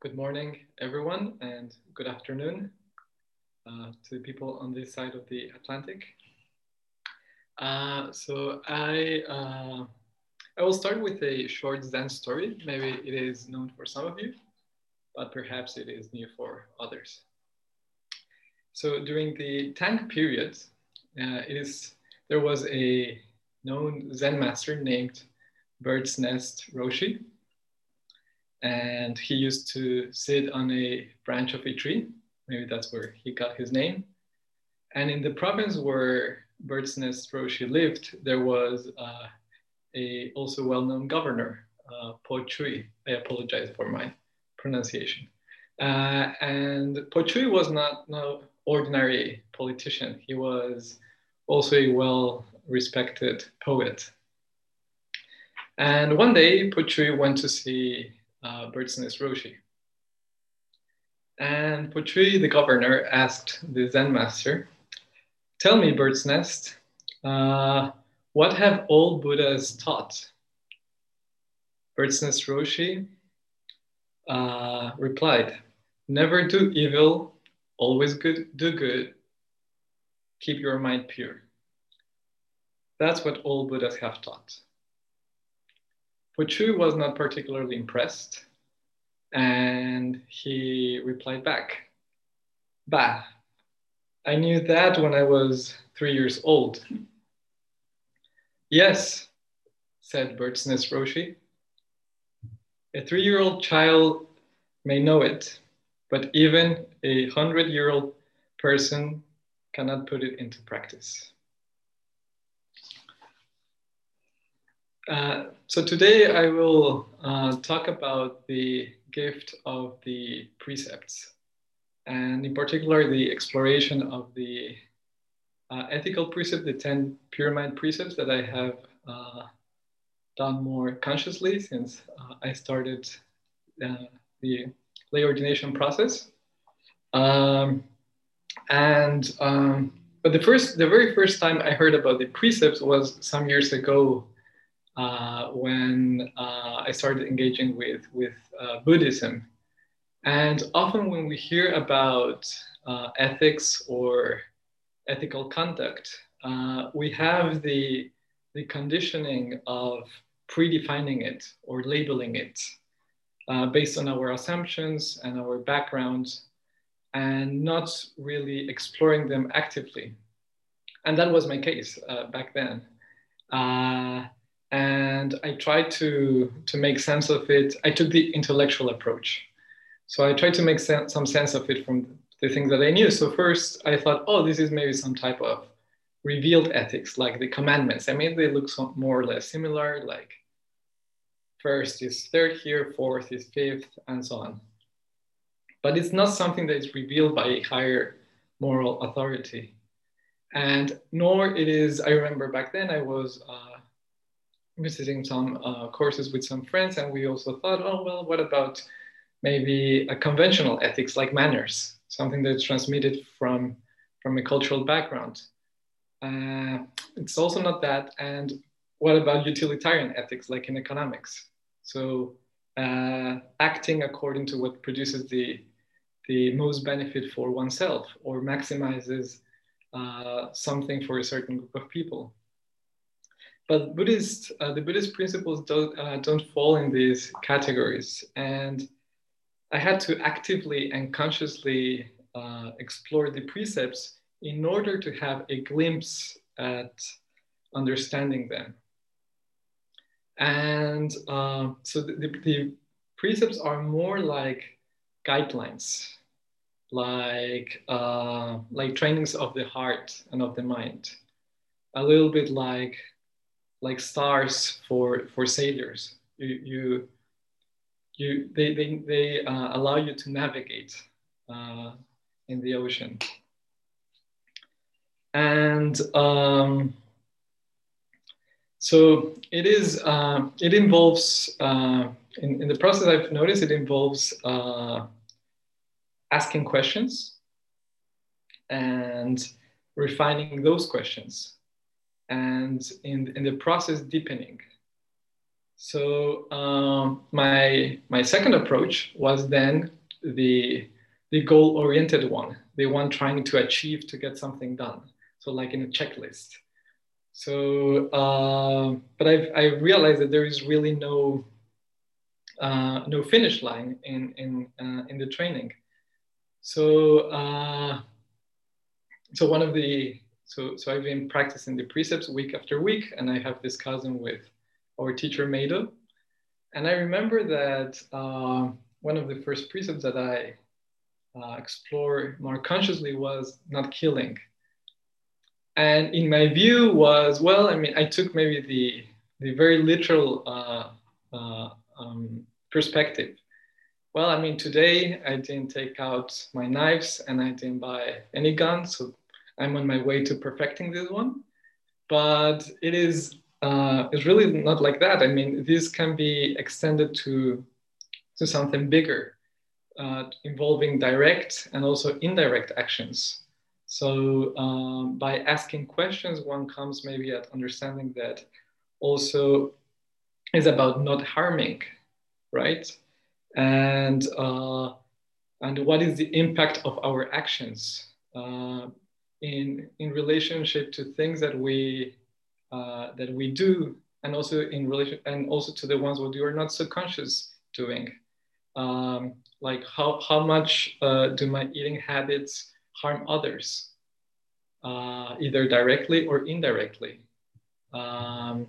good morning, everyone, and good afternoon uh, to the people on this side of the Atlantic. Uh, so I, uh, I will start with a short Zen story. Maybe it is known for some of you, but perhaps it is new for others. So during the Tang period, uh, it is, there was a known Zen master named Bird's Nest Roshi and he used to sit on a branch of a tree. Maybe that's where he got his name. And in the province where Bird's Nest Roshi lived, there was uh, a also well-known governor, uh, Po Chui. I apologize for my pronunciation. Uh, and Po Chui was not no ordinary politician. He was also a well-respected poet. And one day, Po Chui went to see uh, Bird's Nest Roshi. And Po Chui, the governor, asked the Zen master, Tell me, Bird's Nest, uh, what have all Buddhas taught? Bird's Nest Roshi uh, replied, Never do evil, always good, do good, keep your mind pure. That's what all Buddhas have taught. Po Chui was not particularly impressed, and he replied back, Bah, I knew that when I was three years old. Yes, said Bird's Nest Roshi. A three year old child may know it, but even a hundred year old person cannot put it into practice. Uh, so today I will uh, talk about the gift of the precepts, and in particular the exploration of the uh, ethical precept, the 10 pure mind precepts that I have uh, done more consciously since uh, I started the lay ordination process. Um, and um, but the first, the very first time I heard about the precepts was some years ago uh, when uh, I started engaging with, with uh, Buddhism. And often when we hear about uh, ethics or ethical conduct, uh, we have the, the conditioning of predefining it or labeling it based on our assumptions and our backgrounds and not really exploring them actively. And that was my case back then. Uh, and I tried to to make sense of it. I took the intellectual approach, so I tried to make some sense of it from the things that I knew. So first, I thought, oh, this is maybe some type of revealed ethics, like the commandments. I mean, they look so more or less similar, like first is third here, fourth is fifth, and so on. But it's not something that is revealed by a higher moral authority. And nor it is, I remember back then I was uh, visiting some uh, courses with some friends, and we also thought, oh, well, what about maybe a conventional ethics like manners, something that's transmitted from, from a cultural background? Uh, it's also not that. And what about utilitarian ethics like in economics? So uh, acting according to what produces the, the most benefit for oneself or maximizes uh, something for a certain group of people. But Buddhist, uh, the Buddhist principles don't, uh, don't fall in these categories. And I had to actively and consciously uh, explore the precepts in order to have a glimpse at understanding them. And uh, so the, the, precepts are more like guidelines, like, uh, like trainings of the heart and of the mind, a little bit like like stars for for sailors. You you you they they, they uh, allow you to navigate uh, in the ocean. And um, so it is. Uh, it involves uh, in in the process. I've noticed it involves uh, asking questions and refining those questions and in, in the process deepening. So um, my my second approach was then the the goal oriented one, the one trying to achieve to get something done. So like in a checklist. So, uh, but I've I realized that there is really no uh, no finish line in in uh, in the training. So uh, so one of the so so I've been practicing the precepts week after week, and I have this cousin with our teacher Meido, and I remember that uh, one of the first precepts that I uh, explore more consciously was not killing. And in my view was well, I mean, I took maybe the the very literal uh, uh um, perspective. Well, I mean, today I didn't take out my knives and I didn't buy any guns, so I'm on my way to perfecting this one. But it is uh, it's really not like that. I mean, this can be extended to to something bigger, uh, involving direct and also indirect actions. So um, by asking questions, one comes maybe at understanding that also is about not harming, right? And uh, and what is the impact of our actions? In in relationship to things that we uh, that we do and also in relation and also to the ones what you are not so conscious doing. Um, like how, how much uh, do my eating habits harm others? Uh, either directly or indirectly. Um,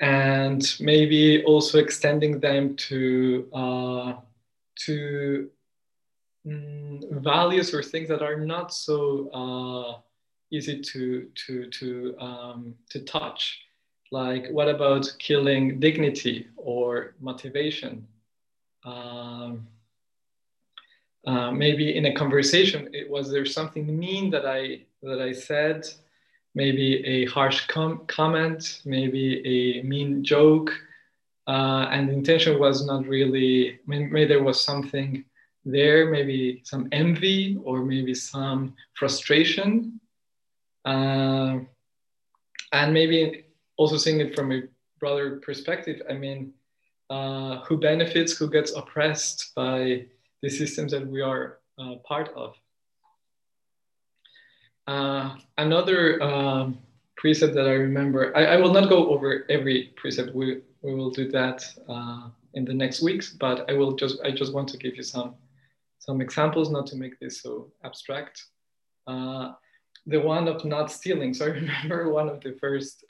and maybe also extending them to uh, to mm, values or things that are not so uh, easy to to to um, to touch. Like, what about killing dignity or motivation? Um, uh, maybe in a conversation, it was there something mean that I that I said, maybe a harsh com- comment, maybe a mean joke, uh, and the intention was not really. Maybe there was something there, maybe some envy or maybe some frustration. Uh, and maybe also seeing it from a broader perspective, I mean, uh, who benefits, who gets oppressed by the systems that we are uh, part of. Uh, another um, precept that I remember, I, I, will not go over every precept, we, we will do that uh, in the next weeks, but I will just, I just want to give you some some examples, not to make this so abstract. Uh, the one of not stealing. So I remember one of the first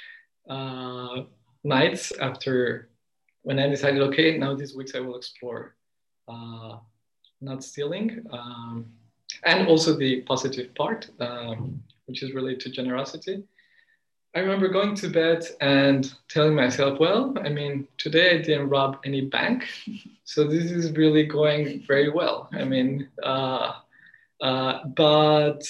uh, nights after when I decided, okay, now these weeks I will explore uh, not stealing. Um, and also the positive part, um, which is related to generosity. I remember going to bed and telling myself, well, I mean, today I didn't rob any bank. So this is really going very well. I mean, uh, uh, but,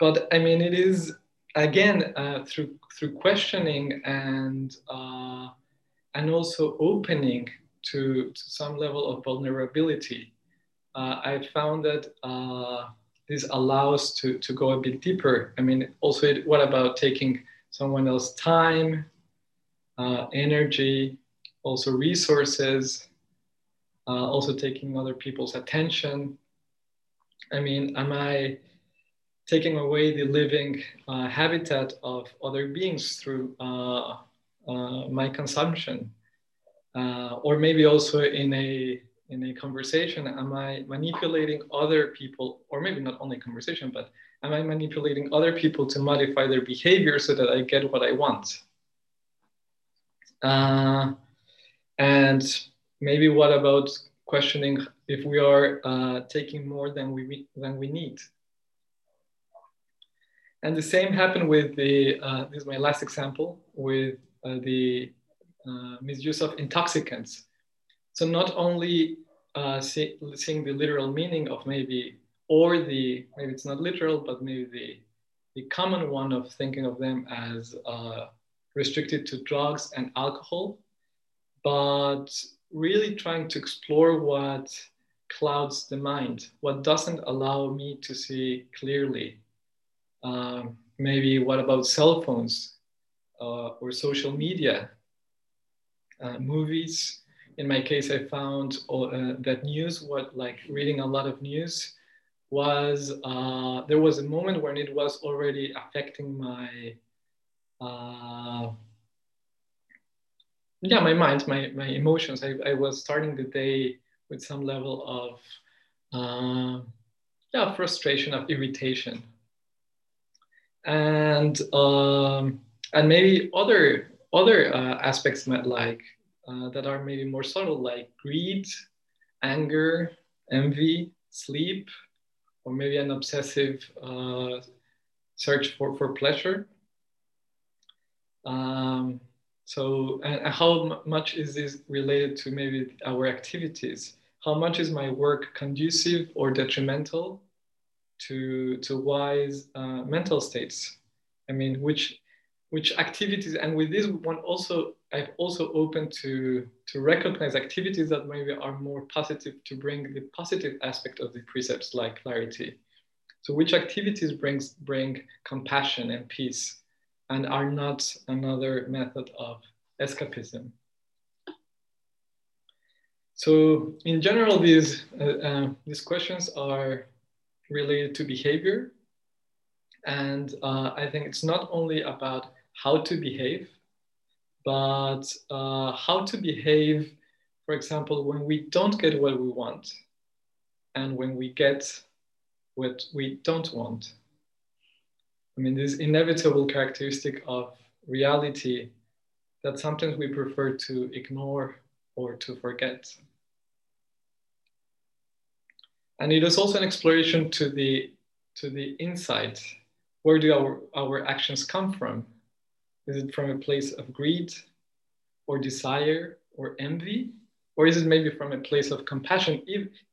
but I mean, it is again uh, through through questioning and uh, and also opening to, to some level of vulnerability. Uh, I found that uh, this allows to, to go a bit deeper. I mean, also, it, what about taking someone else's time, uh, energy, also resources, uh, also taking other people's attention? I mean, am I taking away the living uh, habitat of other beings through uh, uh, my consumption? Uh, or maybe also in a in a conversation am i manipulating other people or maybe not only conversation but am i manipulating other people to modify their behavior so that i get what i want? Uh, and maybe what about questioning if we are uh, taking more than we than we need? And the same happened with the uh, this is my last example with uh, the uh, misuse of intoxicants so not only uh, see, seeing the literal meaning of maybe, or the, maybe it's not literal, but maybe the, the common one of thinking of them as uh, restricted to drugs and alcohol, but really trying to explore what clouds the mind, what doesn't allow me to see clearly. Um, maybe what about cell phones? uh, or social media, uh, movies. In my case, I found uh, that news, what like reading a lot of news, was uh, there was a moment when it was already affecting my uh, yeah my mind my my emotions. I, I was starting the day with some level of uh, yeah frustration of irritation. And um, and maybe other other uh, aspects might like uh, that are maybe more subtle like greed anger envy sleep or maybe an obsessive uh, search for, for pleasure um, so, and how much is this related to maybe our activities? How much is my work conducive or detrimental to to wise uh, mental states? I mean, which which activities? And with this one also, I've also opened to to recognize activities that maybe are more positive to bring the positive aspect of the precepts, like clarity. So, which activities brings bring compassion and peace? and are not another method of escapism. So in general, these, uh, uh, these questions are related to behavior. And uh, I think it's not only about how to behave, but uh, how to behave, for example, when we don't get what we want and when we get what we don't want. I mean, this inevitable characteristic of reality that sometimes we prefer to ignore or to forget. And it is also an exploration to the, to the insight. Where do our, our actions come from? Is it from a place of greed or desire or envy? Or is it maybe from a place of compassion,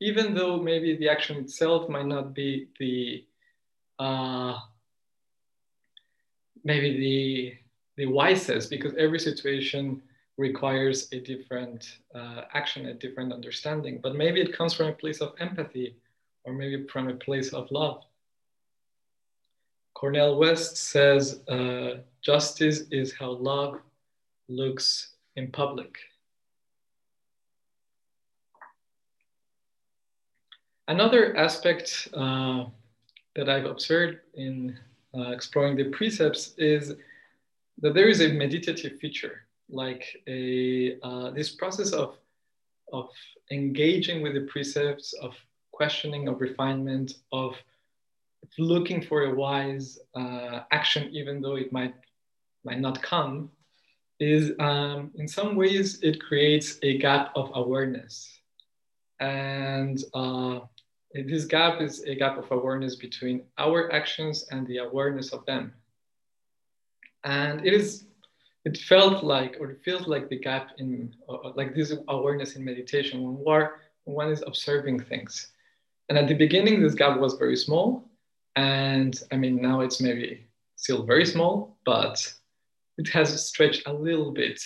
even though maybe the action itself might not be the uh, maybe the the wisest because every situation requires a different uh, action, a different understanding. But maybe it comes from a place of empathy or maybe from a place of love. Cornel West says, uh, justice is how love looks in public. Another aspect uh, that I've observed in uh, exploring the precepts is that there is a meditative feature, like a uh, this process of of engaging with the precepts, of questioning, of refinement, of looking for a wise uh, action, even though it might might not come, is um, in some ways it creates a gap of awareness, and uh, this gap is a gap of awareness between our actions and the awareness of them. And it is, it felt like, or it feels like the gap in, uh, like this awareness in meditation when, war, when one is observing things. And at the beginning, this gap was very small. And I mean, now it's maybe still very small, but it has stretched a little bit.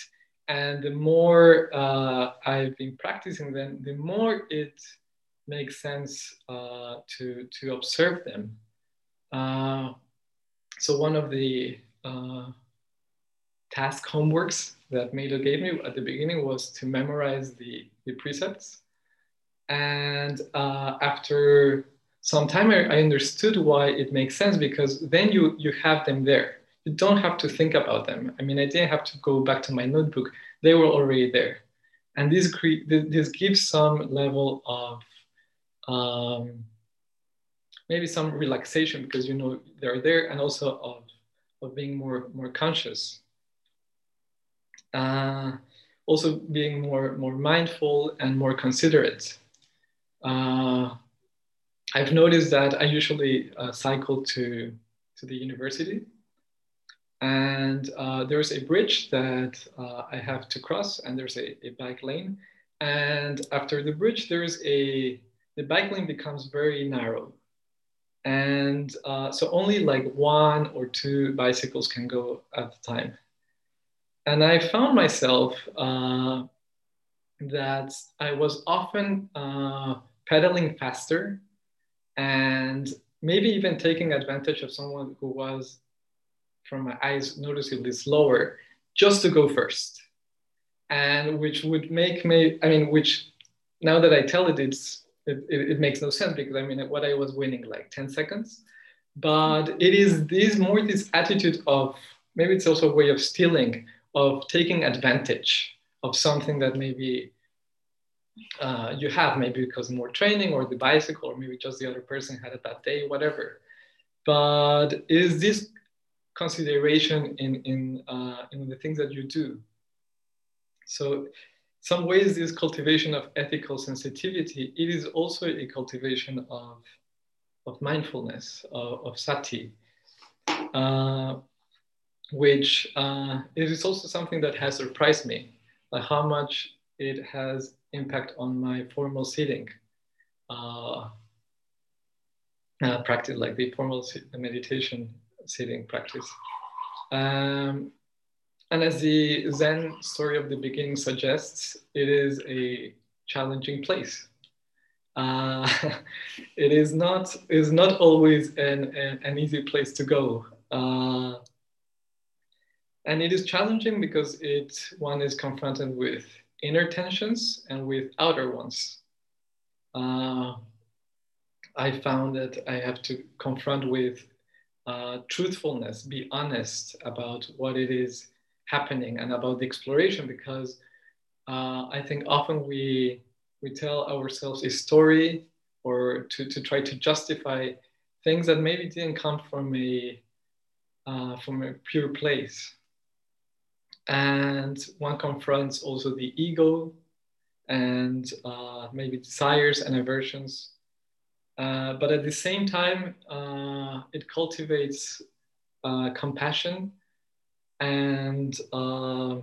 And the more uh, I've been practicing them, the more it makes sense uh, to, to observe them. Uh, so one of the uh, task homeworks that Meido gave me at the beginning was to memorize the, the precepts. And uh, after some time, I, I understood why it makes sense because then you, you have them there. You don't have to think about them. I mean, I didn't have to go back to my notebook. They were already there. And this, cre- this gives some level of um, maybe some relaxation because you know they're there and also of, of being more more conscious uh, also being more more mindful and more considerate uh, i've noticed that i usually uh, cycle to to the university and uh, there's a bridge that uh, i have to cross and there's a, a bike lane and after the bridge there's a the bike lane becomes very narrow. And uh, so only like one or two bicycles can go at the time. And I found myself uh, that I was often uh, pedaling faster and maybe even taking advantage of someone who was from my eyes noticeably slower just to go first. And which would make me, I mean, which now that I tell it, it's, it, it, it makes no sense because I mean, what I was winning like 10 seconds. But it is this more this attitude of maybe it's also a way of stealing, of taking advantage of something that maybe uh, you have, maybe because more training or the bicycle, or maybe just the other person had a bad day, whatever. But is this consideration in in uh, in the things that you do? So, some ways this cultivation of ethical sensitivity, it is also a cultivation of of mindfulness, of, of sati. Uh, which uh, is also something that has surprised me, like how much it has impact on my formal sitting uh, uh, practice, like the formal meditation sitting practice. Um, and as the Zen story of the beginning suggests, it is a challenging place. Uh, it is not is not always an, an, an easy place to go. Uh, and it is challenging because it one is confronted with inner tensions and with outer ones. Uh, I found that I have to confront with uh, truthfulness, be honest about what it is happening and about the exploration because uh, I think often we we tell ourselves a story or to, to try to justify things that maybe didn't come from a uh, from a pure place and one confronts also the ego and uh, maybe desires and aversions. Uh, but at the same time, uh, it cultivates uh, compassion and, uh,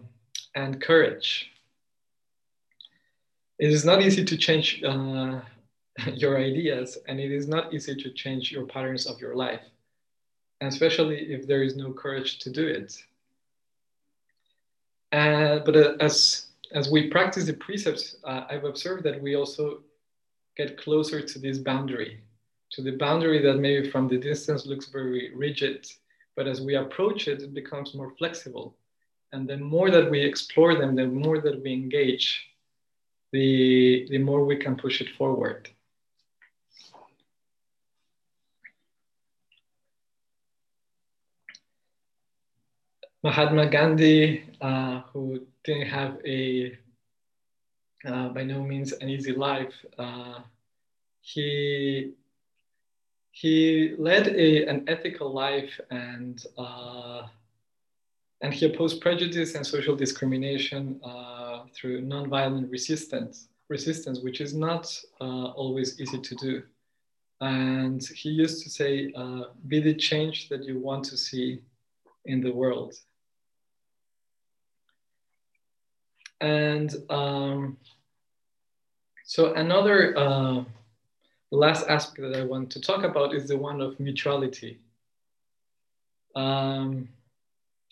and courage. It is not easy to change uh, your ideas, and it is not easy to change your patterns of your life, and especially if there is no courage to do it. But as as we practice the precepts, I've observed that we also get closer to this boundary, to the boundary that maybe from the distance looks very rigid, but as we approach it, it becomes more flexible. And the more that we explore them, the more that we engage, the, the more we can push it forward. Mahatma Gandhi, uh, who didn't have a, uh, by no means an easy life, uh, he, he led a, an ethical life and, uh, and he opposed prejudice and social discrimination uh, through nonviolent resistance, resistance, which is not uh, always easy to do. And he used to say, be the change that you want to see in the world. And um, so another uh, last aspect that I want to talk about is the one of mutuality. Um,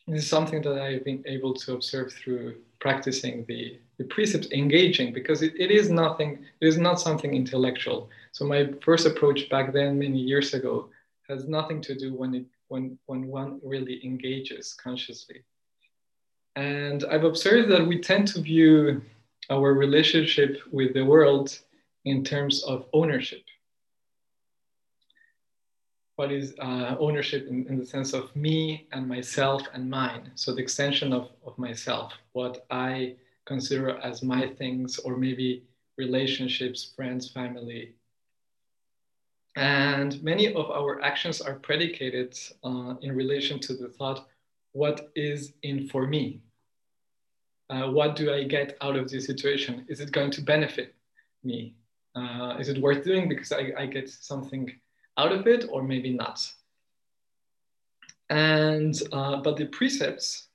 this is something that I've been able to observe through practicing the, the precepts, engaging, because it, it is nothing, it is not something intellectual. So my first approach back then, many years ago, has nothing to do when it when when one really engages consciously. And I've observed that we tend to view our relationship with the world in terms of ownership. What is uh, ownership in, in, the sense of me and myself and mine? So the extension of, of myself, what I consider as my things, or maybe relationships, friends, family. And many of our actions are predicated uh, in relation to the thought what is in for me? Uh, what do I get out of this situation? Is it going to benefit me? Uh, is it worth doing because I, I, get something out of it or maybe not? And, uh, but the precepts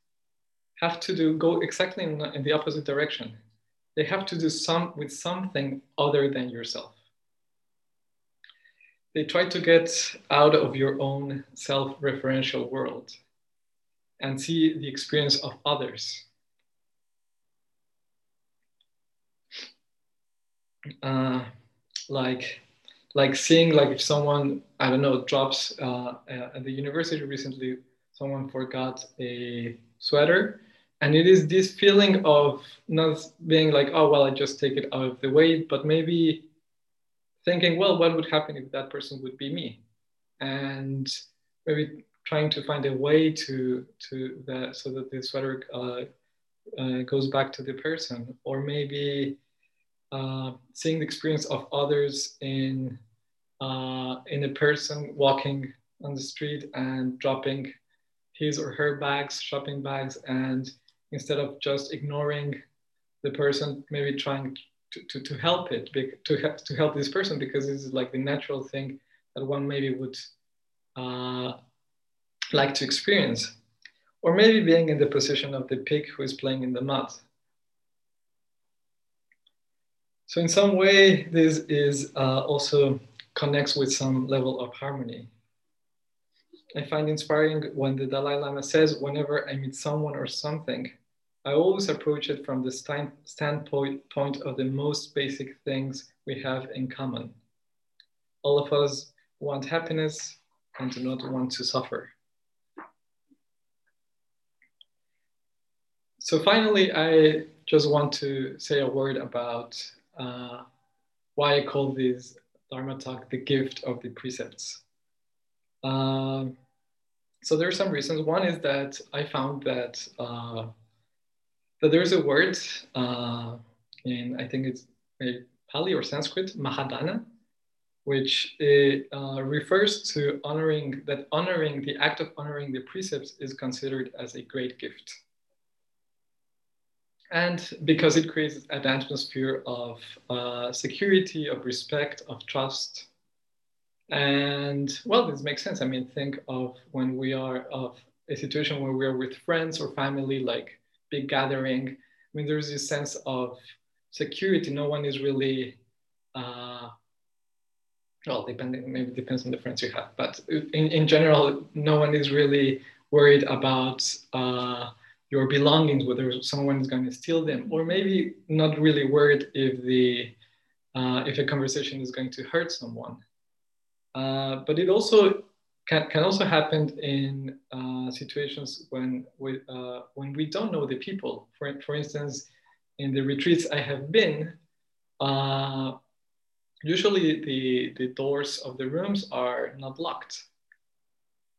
have to do, go exactly in, in the opposite direction. They have to do some with something other than yourself they try to get out of your own self-referential world and see the experience of others. Uh, like, like seeing like if someone I don't know drops uh, uh, at the university recently, someone forgot a sweater. And it is this feeling of not being like, oh, well, I just take it out of the way, but maybe thinking, well, what would happen if that person would be me? And maybe trying to find a way to to that so that the sweater uh, uh, goes back to the person, or maybe uh, seeing the experience of others in uh, in a person walking on the street and dropping his or her bags, shopping bags, and instead of just ignoring the person, maybe trying to, to, to help it, to, to help this person because this is like the natural thing that one maybe would uh, like to experience. Or maybe being in the position of the pig who is playing in the mud. So in some way, this is uh, also connects with some level of harmony. I find inspiring when the Dalai Lama says, whenever I meet someone or something, I always approach it from the stand, standpoint point of the most basic things we have in common. All of us want happiness and do not want to suffer. So finally, I just want to say a word about uh, why I call this Dharma talk the gift of the precepts. Um, so there are some reasons. One is that I found that uh, that there's a word uh, in I think it's Pali or Sanskrit, Mahadana, which uh, refers to honoring that honoring the act of honoring the precepts is considered as a great gift and because it creates an atmosphere of uh, security, of respect, of trust. And well, this makes sense. I mean, think of when we are of a situation where we're with friends or family, like big gathering. I mean, there's this sense of security. No one is really, uh, well, depending, maybe depends on the friends you have, but in, in general, no one is really worried about uh, your belongings, whether someone is going to steal them, or maybe not really worried if the uh, if a conversation is going to hurt someone. Uh, but it also can, can also happen in uh, situations when we uh, when we don't know the people. For for instance, in the retreats I have been, uh, usually the the doors of the rooms are not locked.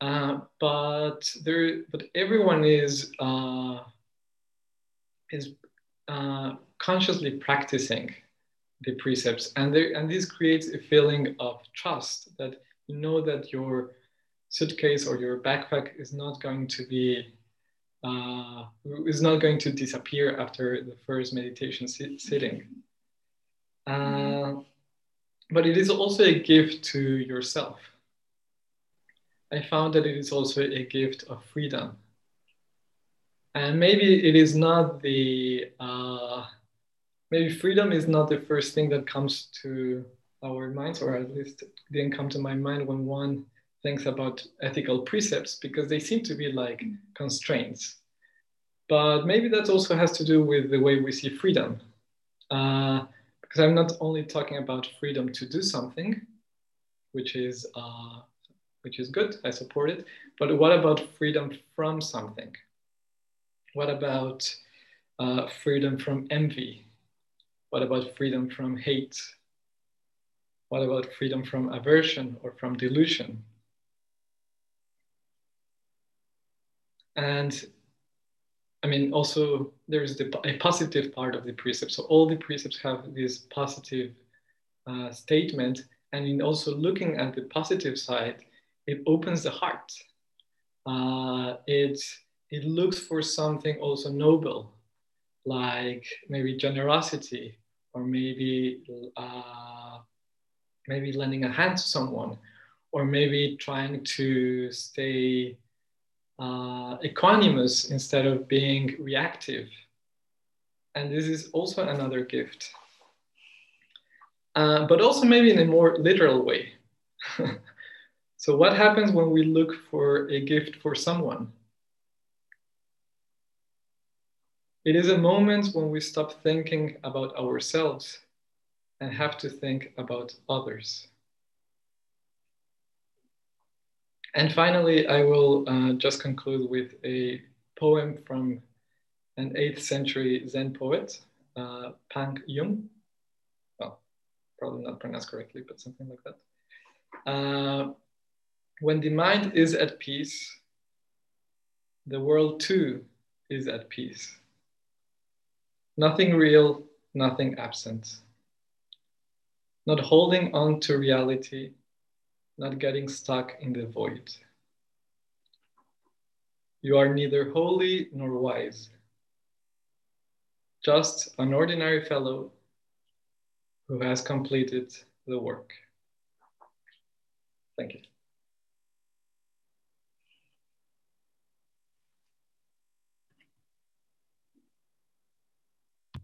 Uh, but there, but everyone is uh, is uh, consciously practicing the precepts, and there, and this creates a feeling of trust that you know that your suitcase or your backpack is not going to be uh, is not going to disappear after the first meditation sit- sitting. Uh, but it is also a gift to yourself I found that it is also a gift of freedom. And maybe it is not the, uh, maybe freedom is not the first thing that comes to our minds, or at least didn't come to my mind when one thinks about ethical precepts, because they seem to be like constraints. But maybe that also has to do with the way we see freedom. Uh, because I'm not only talking about freedom to do something, which is uh, which is good, I support it. But what about freedom from something? What about uh, freedom from envy? What about freedom from hate? What about freedom from aversion or from delusion? And I mean, also there's the, a positive part of the precept. So all the precepts have this positive uh, statement. And in also looking at the positive side, it opens the heart. Uh, it, it looks for something also noble, like maybe generosity, or maybe uh, maybe lending a hand to someone, or maybe trying to stay uh, equanimous instead of being reactive. And this is also another gift. Uh, but also maybe in a more literal way. So, what happens when we look for a gift for someone? It is a moment when we stop thinking about ourselves and have to think about others. And finally, I will uh, just conclude with a poem from an 8th century Zen poet, uh, Pang Yung. Well, probably not pronounced correctly, but something like that. Uh, when the mind is at peace, the world too is at peace. Nothing real, nothing absent. Not holding on to reality, not getting stuck in the void. You are neither holy nor wise, just an ordinary fellow who has completed the work. Thank you.